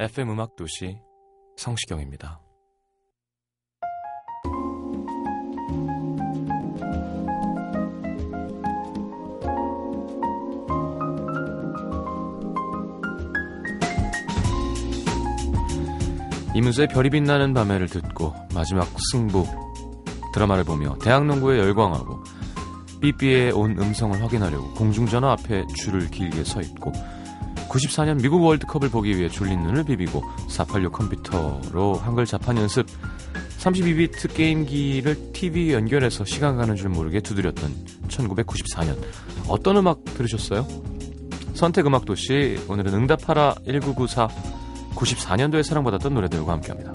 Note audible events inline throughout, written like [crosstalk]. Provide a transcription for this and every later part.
FM 음악 도시 성시경입니다. 이문세의 별이 빛나는 밤에를 듣고 마지막 승부 드라마를 보며 대학농구에 열광하고 삐삐에 온 음성을 확인하려고 공중전화 앞에 줄을 길게 서 있고 94년 미국 월드컵을 보기 위해 졸린 눈을 비비고 486 컴퓨터로 한글 자판 연습 32비트 게임기를 TV에 연결해서 시간 가는 줄 모르게 두드렸던 1994년 어떤 음악 들으셨어요? 선택 음악 도시 오늘은 응답하라 1994 94년도에 사랑받았던 노래들과 함께합니다.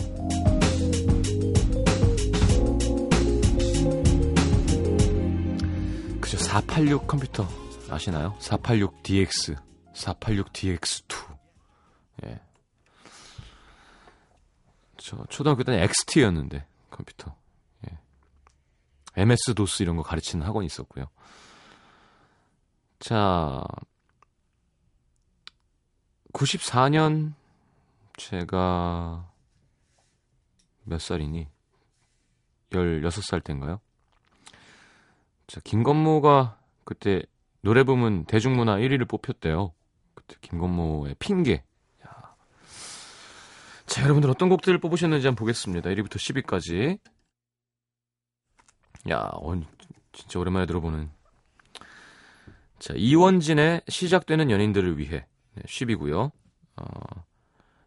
그죠 486 컴퓨터 아시나요? 486DX 486DX2 예. 저 초등학교 때는 XT였는데 컴퓨터 예. MS 도스 이런 거 가르치는 학원이 있었고요. 자 94년 제가 몇 살이니? 16살 때인가요? 자, 김건모가 그때 노래 부문 대중문화 1위를 뽑혔대요. 김건모의 핑계. 야. 자, 여러분들 어떤 곡들을 뽑으셨는지 한번 보겠습니다. 1위부터 10위까지. 야, 어, 진짜 오랜만에 들어보는. 자, 이원진의 시작되는 연인들을 위해 네, 10위고요. 어,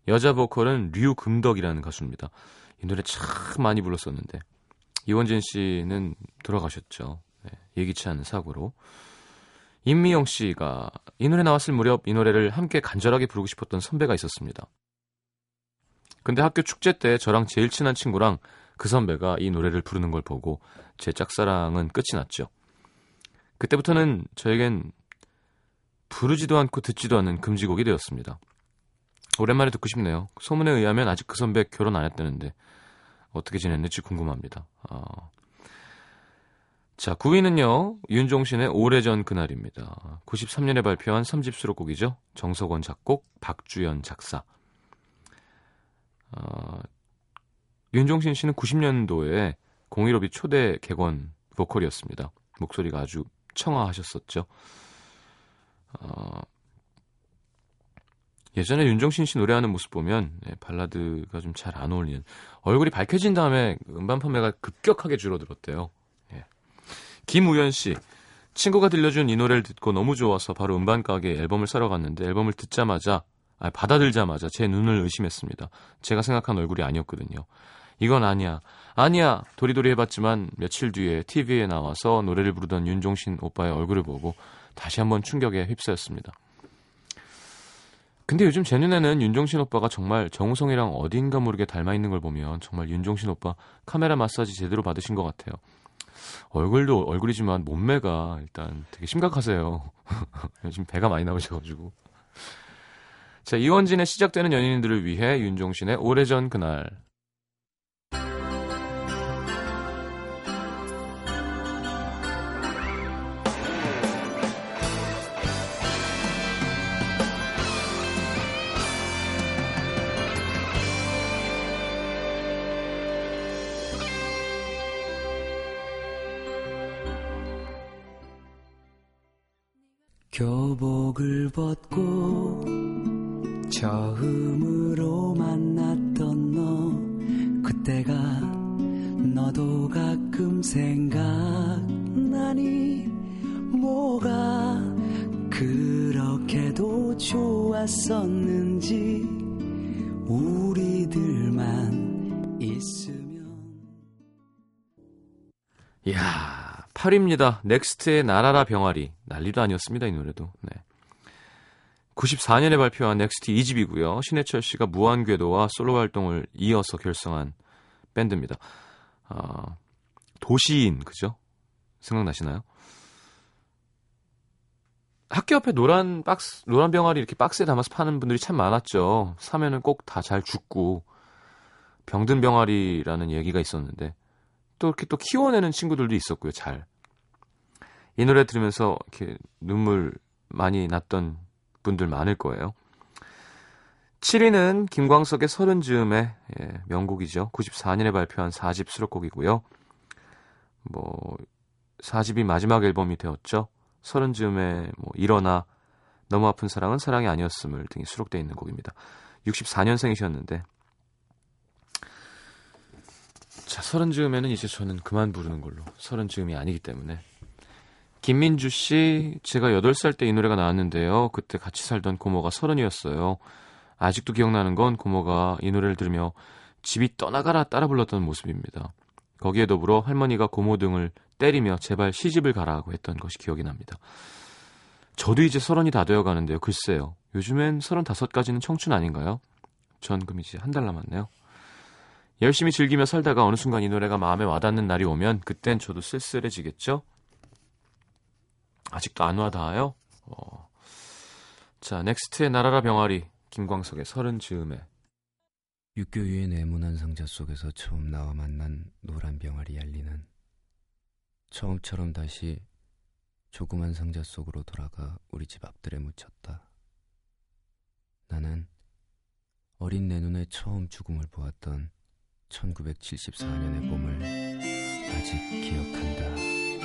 여자 보컬은 류금덕이라는 가수입니다. 이 노래 참 많이 불렀었는데 이원진 씨는 돌아가셨죠. 네, 예기치 않은 사고로. 임미영 씨가 이 노래 나왔을 무렵 이 노래를 함께 간절하게 부르고 싶었던 선배가 있었습니다. 근데 학교 축제 때 저랑 제일 친한 친구랑 그 선배가 이 노래를 부르는 걸 보고 제 짝사랑은 끝이 났죠. 그때부터는 저에겐 부르지도 않고 듣지도 않는 금지곡이 되었습니다. 오랜만에 듣고 싶네요. 소문에 의하면 아직 그 선배 결혼 안 했다는데 어떻게 지냈는지 궁금합니다. 아. 자, 9위는요. 윤종신의 오래전 그날입니다. 93년에 발표한 3집 수록곡이죠. 정석원 작곡, 박주연 작사. 아, 윤종신 씨는 90년도에 015비 초대 객원 보컬이었습니다. 목소리가 아주 청아하셨었죠. 아, 예전에 윤종신 씨 노래하는 모습 보면 네, 발라드가 좀 잘 안 어울리는 얼굴이 밝혀진 다음에 음반 판매가 급격하게 줄어들었대요. 예. 김우연 씨 친구가 들려준 이 노래를 듣고 너무 좋아서 바로 음반 가게에 앨범을 사러 갔는데 앨범을 듣자마자 아니, 받아들자마자 제 눈을 의심했습니다. 제가 생각한 얼굴이 아니었거든요. 이건 아니야. 아니야. 도리도리 해봤지만 며칠 뒤에 TV에 나와서 노래를 부르던 윤종신 오빠의 얼굴을 보고 다시 한번 충격에 휩싸였습니다. 근데 요즘 제 눈에는 윤종신 오빠가 정말 정우성이랑 어딘가 모르게 닮아 있는 걸 보면 정말 윤종신 오빠 카메라 마사지 제대로 받으신 것 같아요. 얼굴도 얼굴이지만 몸매가 일단 되게 심각하세요. [laughs] 요즘 배가 많이 나오셔가지고. 자, 이원진의 시작되는 연인들을 위해 윤종신의 오래전 그날. 교복을 벗고 처음으로 만났던 너 그때가 너도 가끔 생각나니? 뭐가 그렇게도 좋았었는지 우리들만 있으면. 이야, 8입니다. 넥스트의 날아라 병아리. 난리도 아니었습니다, 이 노래도. 네. 94년에 발표한 넥스트 2집이고요. 신해철 씨가 무한궤도와 솔로 활동을 이어서 결성한 밴드입니다. 아, 도시인, 그죠? 생각나시나요? 학교 앞에 노란 박스, 노란 병아리 이렇게 박스에 담아서 파는 분들이 참 많았죠. 사면은 꼭 다 잘 죽고 병든 병아리라는 얘기가 있었는데 또 이렇게 또 키워내는 친구들도 있었고요. 잘. 이 노래 들으면서 이렇게 눈물 많이 났던 분들 많을 거예요. 7위는 김광석의 서른 즈음의 예, 명곡이죠. 94년에 발표한 4집 수록곡이고요. 뭐 4집이 마지막 앨범이 되었죠. 서른 즈음에 뭐 일어나 너무 아픈 사랑은 사랑이 아니었음을 등이 수록되어 있는 곡입니다. 64년생이셨는데 자 서른 즈음에는 이제 저는 그만 부르는 걸로 서른 즈음이 아니기 때문에 김민주 씨 제가 8살 때 이 노래가 나왔는데요. 그때 같이 살던 고모가 서른이었어요. 아직도 기억나는 건 고모가 이 노래를 들으며 집이 떠나가라 따라 불렀던 모습입니다. 거기에 더불어 할머니가 고모 등을 때리며 제발 시집을 가라고 했던 것이 기억이 납니다. 저도 이제 서른이 다 되어 가는데요. 글쎄요. 요즘엔 서른다섯까지는 청춘 아닌가요? 전 그럼 이제 한 달 남았네요. 열심히 즐기며 살다가 어느 순간 이 노래가 마음에 와닿는 날이 오면 그땐 저도 쓸쓸해지겠죠? 아직도 안 와닿아요? 어. 자, 넥스트의 날아라 병아리 김광석의 서른 즈음에 육교 위의 네모난 상자 속에서 처음 나와 만난 노란 병아리 얄리는 처음처럼 다시 조그만 상자 속으로 돌아가 우리 집 앞들에 묻혔다. 나는 어린 내 눈에 처음 죽음을 보았던 1974년의 봄을 아직 기억한다.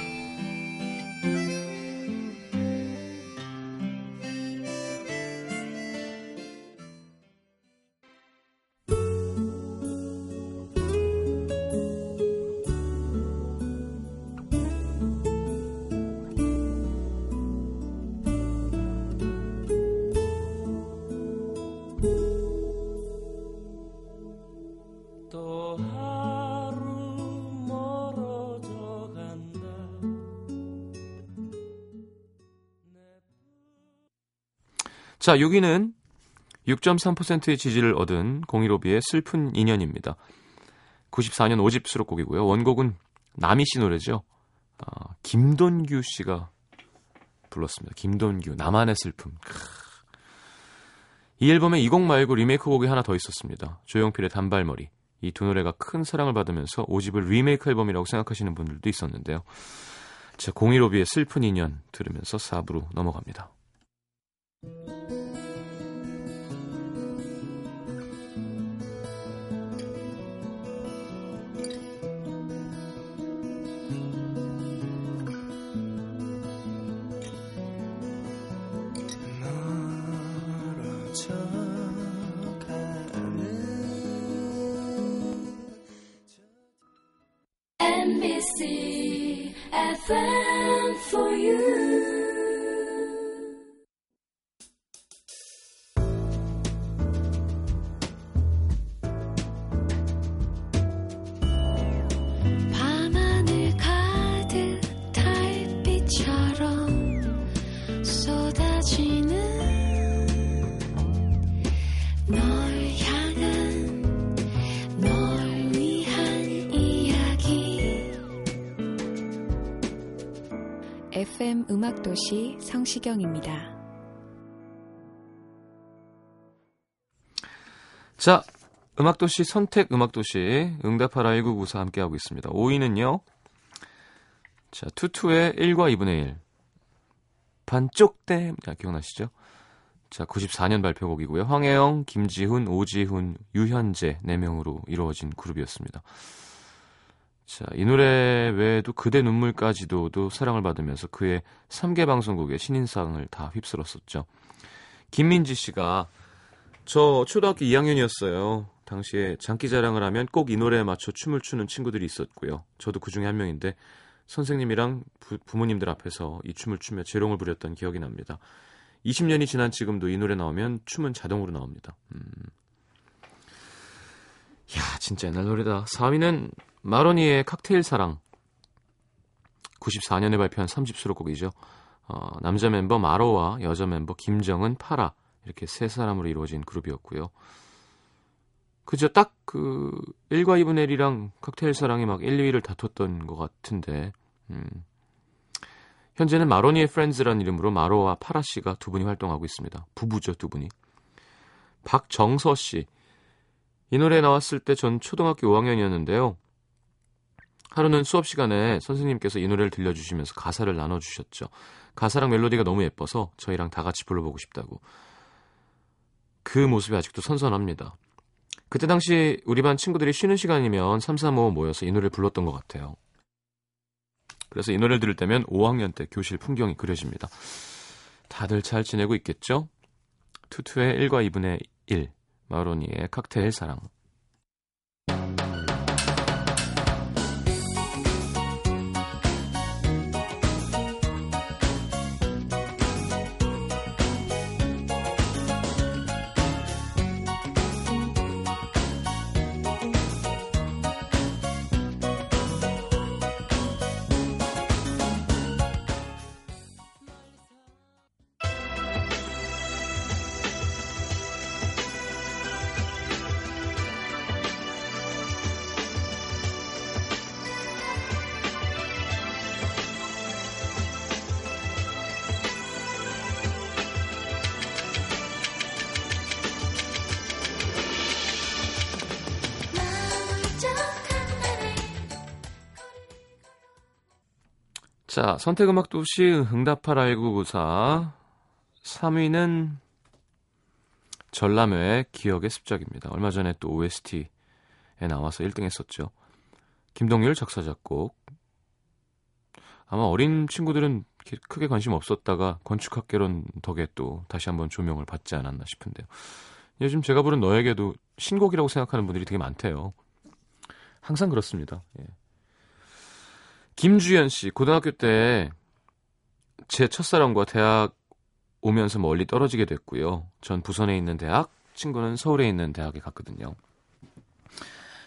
자, 6위는 6.3%의 지지를 얻은 공일오비의 슬픈 인연입니다. 94년 5집 수록곡이고요. 원곡은 남희 씨 노래죠. 아, 김돈규 씨가 불렀습니다. 김돈규, 나만의 슬픔. 크. 이 앨범에 이 곡 말고 리메이크 곡이 하나 더 있었습니다. 조용필의 단발머리. 이 두 노래가 큰 사랑을 받으면서 5집을 리메이크 앨범이라고 생각하시는 분들도 있었는데요. 자, 015B의 슬픈 인연 들으면서 4부로 넘어갑니다. 음악도시 성시경입니다. 자, 음악도시 선택 음악도시 응답하라 1994 함께하고 있습니다. 5위는요. 자, 투투의 1과 2분의 1. 반쪽댐. 자, 기억나시죠? 자, 94년 발표곡이고요. 황혜영, 김지훈, 오지훈, 유현재 4명으로 이루어진 그룹이었습니다. 자, 이 노래 외에도 그대 눈물까지도도 사랑을 받으면서 그의 3개 방송국의 신인상을 다 휩쓸었었죠. 김민지 씨가 저 초등학교 2학년이었어요. 당시에 장기자랑을 하면 꼭 이 노래에 맞춰 춤을 추는 친구들이 있었고요. 저도 그 중에 한 명인데 선생님이랑 부, 부모님들 앞에서 이 춤을 추며 재롱을 부렸던 기억이 납니다. 20년이 지난 지금도 이 노래 나오면 춤은 자동으로 나옵니다. 음. 야, 진짜 옛날 노래다. 4위는 마로니의 칵테일 사랑. 94년에 발표한 30수록 곡이죠. 어, 남자 멤버 마로와 여자 멤버 김정은, 파라 이렇게 세 사람으로 이루어진 그룹이었고요. 그죠? 딱그 1과 2분의 1이랑 칵테일 사랑이 막 1, 2위를 다퉜던 것 같은데 음. 현재는 마로니의 프렌즈라는 이름으로 마로와 파라 씨가 두 분이 활동하고 있습니다. 부부죠, 두 분이. 박정서 씨. 이 노래 나왔을 때 전 초등학교 5학년이었는데요. 하루는 수업 시간에 선생님께서 이 노래를 들려주시면서 가사를 나눠주셨죠. 가사랑 멜로디가 너무 예뻐서 저희랑 다 같이 불러보고 싶다고. 그 모습이 아직도 선선합니다. 그때 당시 우리 반 친구들이 쉬는 시간이면 3, 4, 5 모여서 이 노래를 불렀던 것 같아요. 그래서 이 노래를 들을 때면 5학년 때 교실 풍경이 그려집니다. 다들 잘 지내고 있겠죠? 투투의 1과 2분의 1, 마로니의 칵테일 사랑. 자, 선택음악 도시 응답하라 1994. 3위는 전람회의 기억의 습작입니다. 얼마 전에 또 OST에 나와서 1등 했었죠. 김동률 작사 작곡. 아마 어린 친구들은 크게 관심 없었다가 건축학개론 덕에 또 다시 한번 조명을 받지 않았나 싶은데요. 요즘 제가 부른 너에게도 신곡이라고 생각하는 분들이 되게 많대요. 항상 그렇습니다. 예. 김주현 씨, 고등학교 때 제 첫사랑과 대학 오면서 멀리 떨어지게 됐고요. 전 부산에 있는 대학, 친구는 서울에 있는 대학에 갔거든요.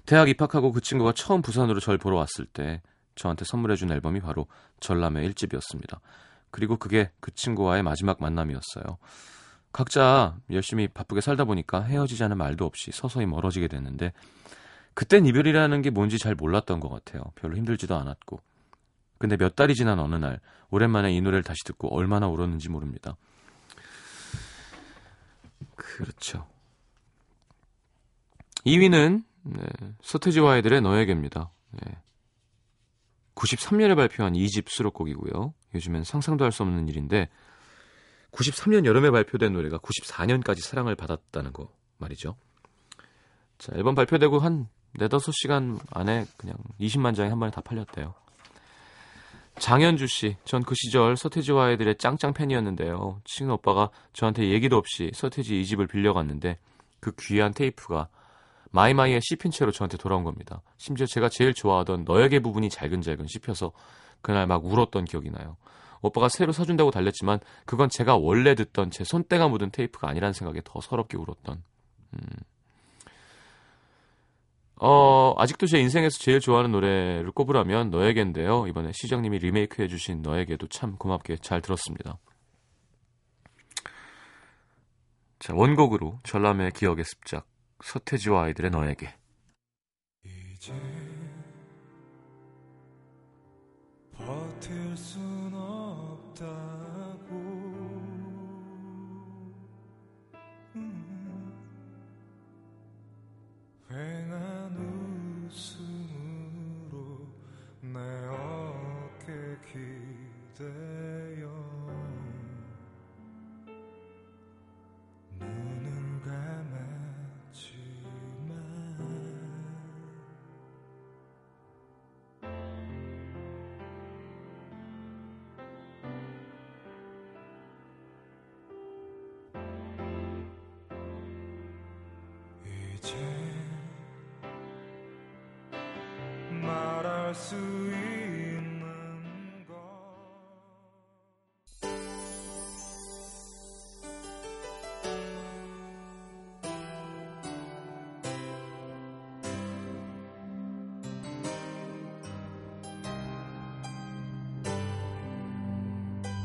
대학 입학하고 그 친구가 처음 부산으로 절 보러 왔을 때 저한테 선물해준 앨범이 바로 전람회 1집이었습니다. 그리고 그게 그 친구와의 마지막 만남이었어요. 각자 열심히 바쁘게 살다 보니까 헤어지자는 말도 없이 서서히 멀어지게 됐는데 그땐 이별이라는 게 뭔지 잘 몰랐던 것 같아요. 별로 힘들지도 않았고. 근데 몇 달이 지난 어느 날 오랜만에 이 노래를 다시 듣고 얼마나 울었는지 모릅니다. 그렇죠. 2위는 네, 서태지와 아이들의 너에게입니다. 네. 93년에 발표한 2집 수록곡이고요. 요즘엔 상상도 할 수 없는 일인데 93년 여름에 발표된 노래가 94년까지 사랑을 받았다는 거 말이죠. 자, 앨범 발표되고 한 4, 5시간 안에 그냥 20만 장이 한 번에 다 팔렸대요. 장현주 씨, 전 그 시절 서태지와 아이들의 짱짱 팬이었는데요. 친구 오빠가 저한테 얘기도 없이 서태지 이 집을 빌려갔는데 그 귀한 테이프가 마이마이의 씹힌 채로 저한테 돌아온 겁니다. 심지어 제가 제일 좋아하던 너에게 부분이 잘근잘근 씹혀서 그날 막 울었던 기억이 나요. 오빠가 새로 사준다고 달랬지만 그건 제가 원래 듣던 제 손때가 묻은 테이프가 아니라는 생각에 더 서럽게 울었던. 음. 어, 아직도 제 인생에서 제일 좋아하는 노래를 꼽으라면 너에겐데요. 이번에 시장님이 리메이크 해주신 너에게도 참 고맙게 잘 들었습니다. 자, 원곡으로 전람의 기억의 습작, 서태지와 아이들의 너에게. 이제 버틸 순 이제 말할 수 있는 것.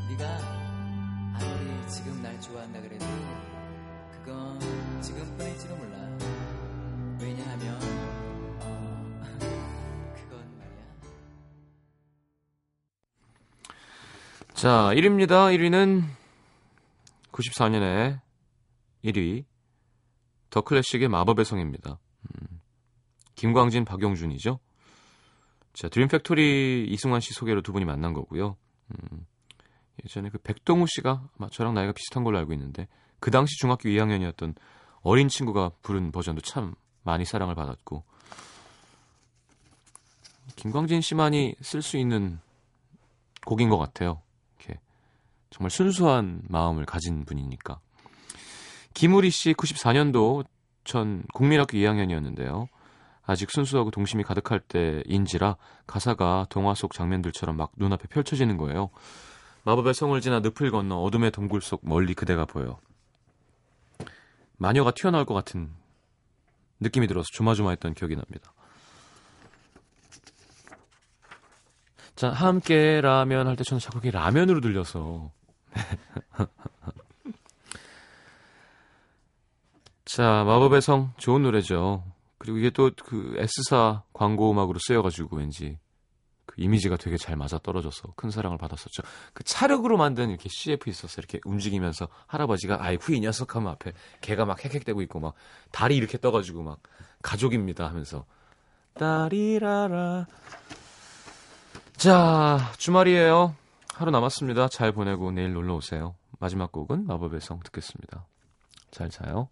네가 아무리 지금 날 좋아한다 그래도 자, 1위입니다. 1위는 94년에 1위 The Classic의 마법의 성입니다. 음, 김광진, 박용준이죠. 자, Dream Factory 이승환 씨 소개로 두 분이 만난 거고요. 음, 예전에 그 백동우 씨가 아마 저랑 나이가 비슷한 걸로 알고 있는데 그 당시 중학교 2학년이었던 어린 친구가 부른 버전도 참 많이 사랑을 받았고 김광진 씨만이 쓸 수 있는 곡인 것 같아요. 정말 순수한 마음을 가진 분이니까. 김우리 씨 94년도 전 국민학교 2학년이었는데요. 아직 순수하고 동심이 가득할 때인지라 가사가 동화 속 장면들처럼 막 눈앞에 펼쳐지는 거예요. 마법의 성을 지나 늪을 건너 어둠의 동굴 속 멀리 그대가 보여. 마녀가 튀어나올 것 같은 느낌이 들어서 조마조마했던 기억이 납니다. 자, 함께 라면 할 때 저는 자꾸 이게 라면으로 들려서. [laughs] 자, 마법의 성 좋은 노래죠. 그리고 이게 또 그 S사 광고 음악으로 쓰여가지고 왠지 그 이미지가 되게 잘 맞아 떨어져서 큰 사랑을 받았었죠. 그 차력으로 만든 이렇게 CF 있었어요. 이렇게 움직이면서 할아버지가 아이쿠 이 녀석 하면 앞에 개가 막 헥헥대고 있고 막 다리 이렇게 떠가지고 막 가족입니다 하면서 따리라라 자 주말이에요. 하루 남았습니다. 잘 보내고 내일 놀러 오세요. 마지막 곡은 마법의 성 듣겠습니다. 잘 자요.